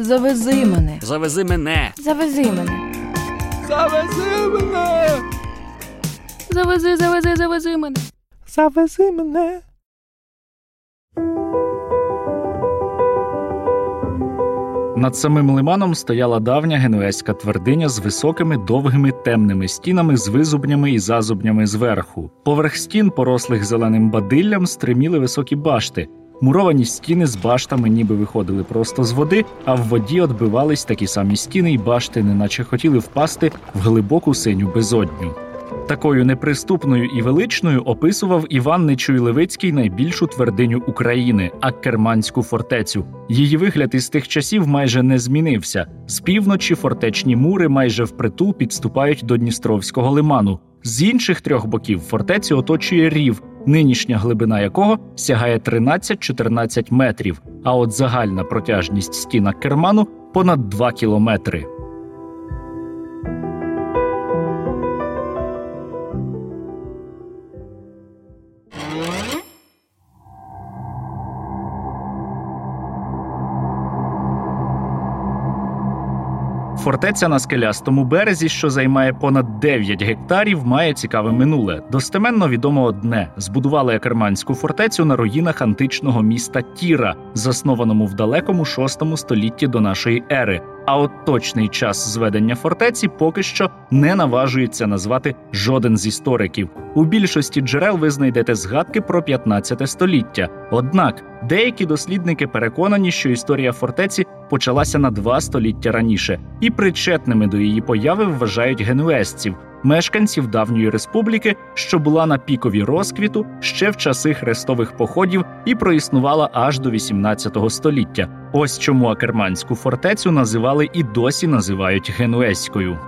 Завези мене. Завези мене. Завези мене. Завези мене. Завези, завези, завези мене. Завези мене. Над самим лиманом стояла давня генуезька твердиня з високими довгими темними стінами з визубнями і зазубнями зверху. Поверх стін, порослих зеленим бадиллям, стриміли високі башти. Муровані стіни з баштами ніби виходили просто з води, а в воді отбивались такі самі стіни й башти, неначе хотіли впасти в глибоку синю безодню. Такою неприступною і величною описував Іван Нечуй Левицький найбільшу твердиню України Аккерманську фортецю. Її вигляд із тих часів майже не змінився. З півночі фортечні мури майже впритул підступають до Дністровського лиману. З інших трьох боків фортецю оточує рів, нинішня глибина якого сягає 13-14 метрів. А от загальна протяжність стіна керману понад 2 кілометри. Фортеця на скелястому березі, що займає понад 9 гектарів, має цікаве минуле. Достеменно відомо одне: збудували Акерманську фортецю на руїнах античного міста Тіра, заснованому в далекому VI столітті до нашої ери. А от точний час зведення фортеці поки що не наважується назвати жоден з істориків. У більшості джерел ви знайдете згадки про 15 століття. Однак деякі дослідники переконані, що історія фортеці почалася на два століття раніше, і причетними до її появи вважають генуезців, мешканців давньої республіки, що була на пікові розквіту ще в часи хрестових походів і проіснувала аж до 18 століття. Ось чому Акерманську фортецю називали і досі називають генуезькою.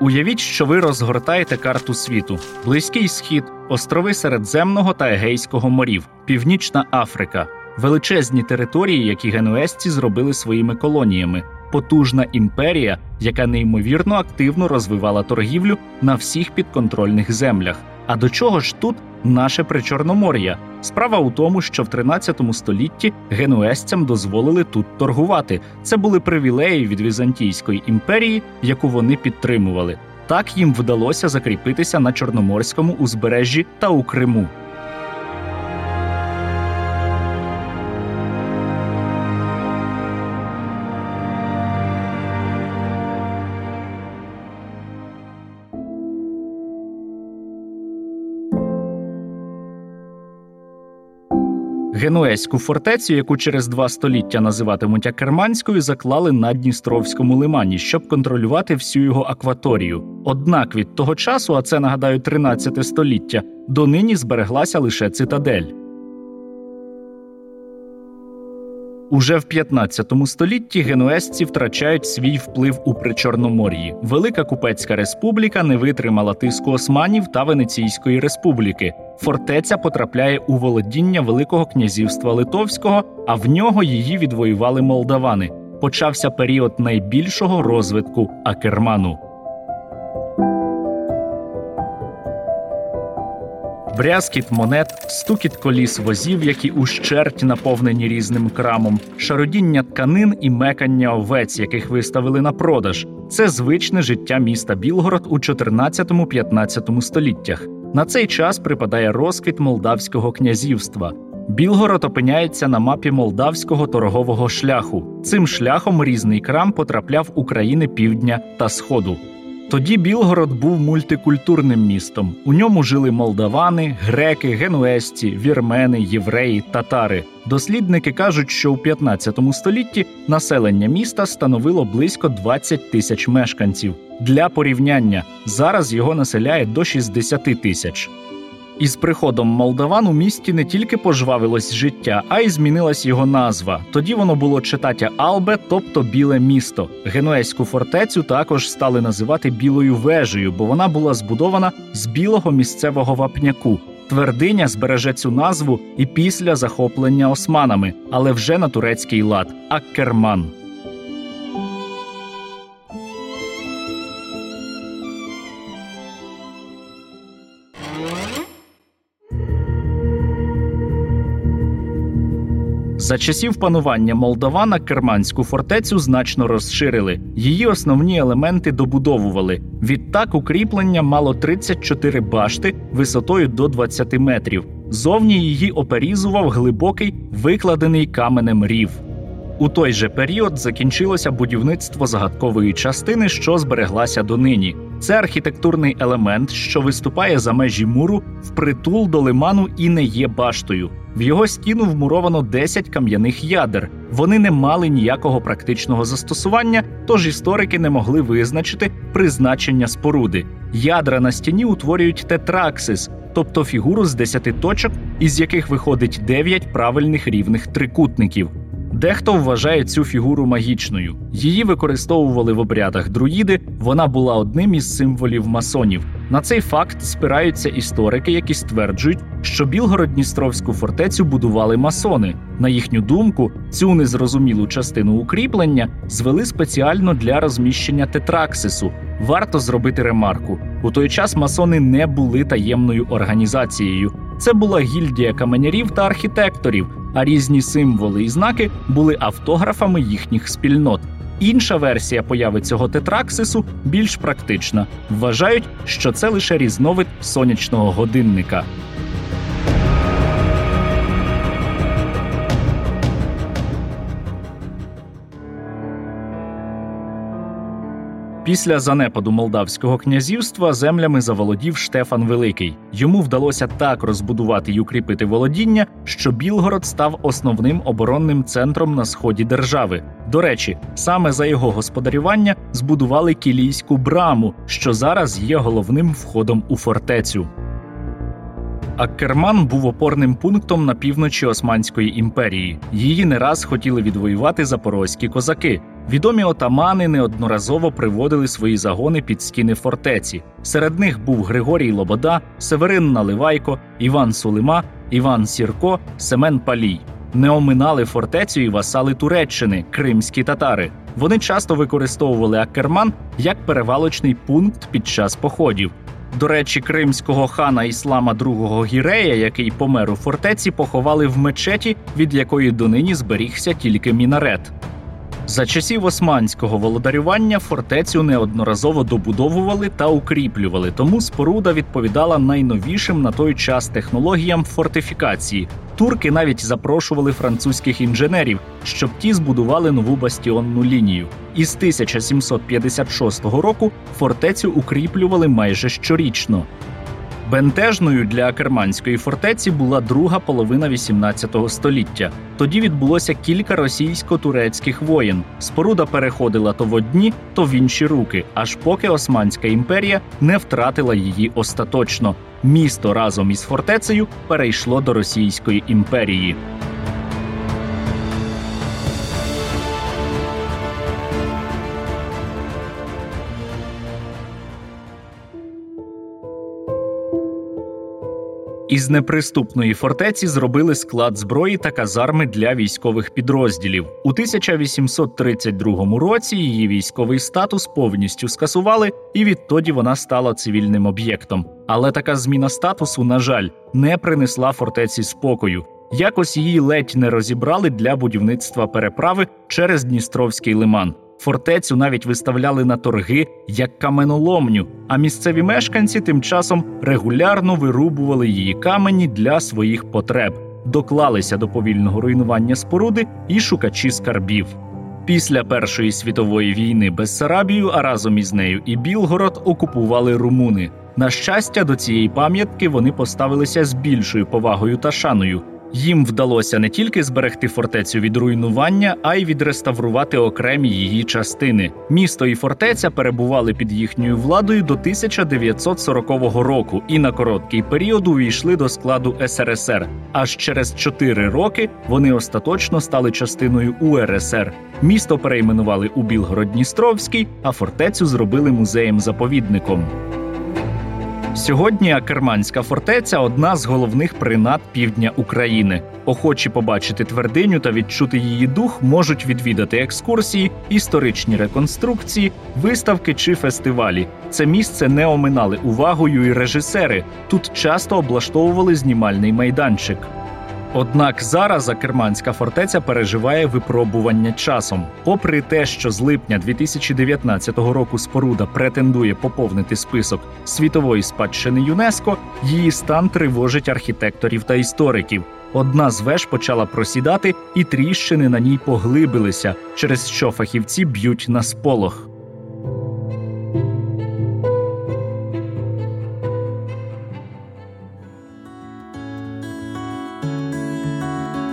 Уявіть, що ви розгортаєте карту світу: Близький Схід, острови Середземного та Егейського морів, Північна Африка, величезні території, які генуезці зробили своїми колоніями, потужна імперія, яка неймовірно активно розвивала торгівлю на всіх підконтрольних землях. А до чого ж тут наше Причорномор'я? Справа у тому, що в 13 столітті генуезцям дозволили тут торгувати. Це були привілеї від Візантійської імперії, яку вони підтримували. Так їм вдалося закріпитися на Чорноморському узбережжі та у Криму. Генуезьку фортецю, яку через два століття називатимуть Акерманською, заклали на Дністровському лимані, щоб контролювати всю його акваторію. Однак від того часу, а це нагадаю 13 століття, донині збереглася лише цитадель. Уже в 15 столітті генуезці втрачають свій вплив у Причорномор'ї. Велика Купецька республіка не витримала тиску османів та Венеційської республіки. Фортеця потрапляє у володіння Великого князівства Литовського, а в нього її відвоювали молдавани. Почався період найбільшого розвитку Акерману. Брязкіт монет, стукіт коліс возів, які ущерть наповнені різним крамом, шародіння тканин і мекання овець, яких виставили на продаж. Це звичне життя міста Білгород у 14-15 століттях. На цей час припадає розквіт молдавського князівства. Білгород опиняється на мапі молдавського торгового шляху. Цим шляхом різний крам потрапляв у країни півдня та сходу. Тоді Білгород був мультикультурним містом. У ньому жили молдавани, греки, генуесці, вірмени, євреї, татари. Дослідники кажуть, що у 15 столітті населення міста становило близько 20 тисяч мешканців. Для порівняння зараз його населяє до 60 тисяч. Із приходом молдаван у місті не тільки пожвавилось життя, а й змінилась його назва. Тоді воно було читаття Албе, тобто біле місто. Генуезьку фортецю також стали називати білою вежею, бо вона була збудована з білого місцевого вапняку. Твердиня збереже цю назву і після захоплення османами, але вже на турецький лад Аккерман. За часів панування Молдавана Керманську фортецю значно розширили. Її основні елементи добудовували. Відтак укріплення мало 34 башти висотою до 20 метрів. Зовні її оперізував глибокий викладений каменем рів. У той же період закінчилося будівництво загадкової частини, що збереглася донині. Це архітектурний елемент, що виступає за межі муру впритул до лиману і не є баштою. В його стіну вмуровано 10 кам'яних ядер. Вони не мали ніякого практичного застосування, тож історики не могли визначити призначення споруди. Ядра на стіні утворюють тетраксис, тобто фігуру з 10 точок, із яких виходить 9 правильних рівних трикутників. Дехто вважає цю фігуру магічною. Її використовували в обрядах друїди. Вона була одним із символів масонів. На цей факт спираються історики, які стверджують, що Білгород-Дністровську фортецю будували масони. На їхню думку, цю незрозумілу частину укріплення звели спеціально для розміщення тетраксису. Варто зробити ремарку: у той час масони не були таємною організацією. Це була гільдія каменярів та архітекторів, а різні символи і знаки були автографами їхніх спільнот. Інша версія появи цього тетраксису більш практична. Вважають, що це лише різновид сонячного годинника. Після занепаду Молдавського князівства землями заволодів Штефан Великий. Йому вдалося так розбудувати й укріпити володіння, що Білгород став основним оборонним центром на сході держави. До речі, саме за його господарювання збудували Кілійську браму, що зараз є головним входом у фортецю. Аккерман був опорним пунктом на півночі Османської імперії. Її не раз хотіли відвоювати запорозькі козаки. Відомі отамани неодноразово приводили свої загони під стіни фортеці. Серед них був Григорій Лобода, Северин Наливайко, Іван Сулима, Іван Сірко, Семен Палій. Не оминали фортецю і васали Туреччини, кримські татари. Вони часто використовували Аккерман як перевалочний пункт під час походів. До речі, кримського хана Іслама II Гірея, який помер у фортеці, поховали в мечеті, від якої донині зберігся тільки мінарет. За часів османського володарювання фортецю неодноразово добудовували та укріплювали, тому споруда відповідала найновішим на той час технологіям фортифікації. Турки навіть запрошували французьких інженерів, щоб ті збудували нову бастіонну лінію. Із 1756 року фортецю укріплювали майже щорічно. Бентежною для Керманської фортеці була друга половина XVIII століття. Тоді відбулося кілька російсько-турецьких воєн. Споруда переходила то в одні, то в інші руки, аж поки Османська імперія не втратила її остаточно. Місто разом із фортецею перейшло до Російської імперії. Із неприступної фортеці зробили склад зброї та казарми для військових підрозділів. У 1832 році її військовий статус повністю скасували, і відтоді вона стала цивільним об'єктом. Але така зміна статусу, на жаль, не принесла фортеці спокою. Якось її ледь не розібрали для будівництва переправи через Дністровський лиман. Фортецю навіть виставляли на торги як каменоломню, а місцеві мешканці тим часом регулярно вирубували її камені для своїх потреб, доклалися до повільного руйнування споруди і шукачі скарбів. Після Першої світової війни Бессарабію, а разом із нею і Білгород окупували румуни. На щастя, до цієї пам'ятки вони поставилися з більшою повагою та шаною. Їм вдалося не тільки зберегти фортецю від руйнування, а й відреставрувати окремі її частини. Місто і фортеця перебували під їхньою владою до 1940 року і на короткий період увійшли до складу СРСР. Аж через чотири роки вони остаточно стали частиною УРСР. Місто перейменували у Білгород-Дністровський, а фортецю зробили музеєм-заповідником. Сьогодні Акерманська фортеця одна з головних принад півдня України. Охочі побачити твердиню та відчути її дух можуть відвідати екскурсії, історичні реконструкції, виставки чи фестивалі. Це місце не оминали увагою і режисери. Тут часто облаштовували знімальний майданчик. Однак зараз Акерманська фортеця переживає випробування часом. Попри те, що з липня 2019 року споруда претендує поповнити список світової спадщини ЮНЕСКО, її стан тривожить архітекторів та істориків. Одна з веж почала просідати, і тріщини на ній поглибилися, через що фахівці б'ють на сполох.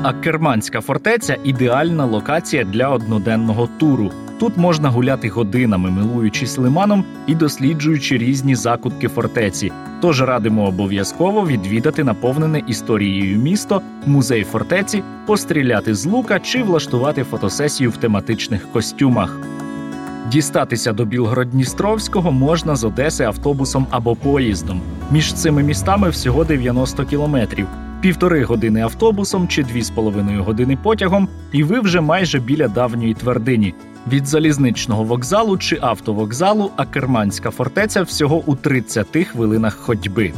Акерманська фортеця ідеальна локація для одноденного туру. Тут можна гуляти годинами, милуючись лиманом і досліджуючи різні закутки фортеці. Тож радимо обов'язково відвідати наповнене історією місто, музей фортеці, постріляти з лука чи влаштувати фотосесію в тематичних костюмах. Дістатися до Білгород-Дністровського можна з Одеси автобусом або поїздом. Між цими містами всього 90 кілометрів. Півтори години автобусом чи дві з половиною години потягом, і ви вже майже біля давньої твердині. Від залізничного вокзалу чи автовокзалу Акерманська фортеця всього у 30 хвилинах ходьби.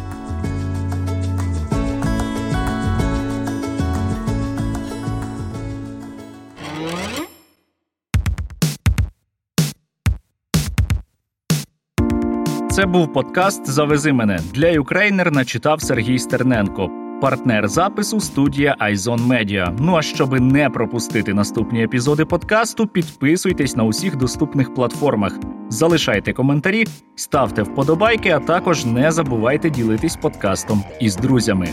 Це був подкаст Завези мене для Ukraїner начитав Сергій Стерненко. Партнер запису студія Айзон Медіа. Ну а щоби не пропустити наступні епізоди подкасту, підписуйтесь на усіх доступних платформах, залишайте коментарі, ставте вподобайки, а також не забувайте ділитись подкастом із друзями.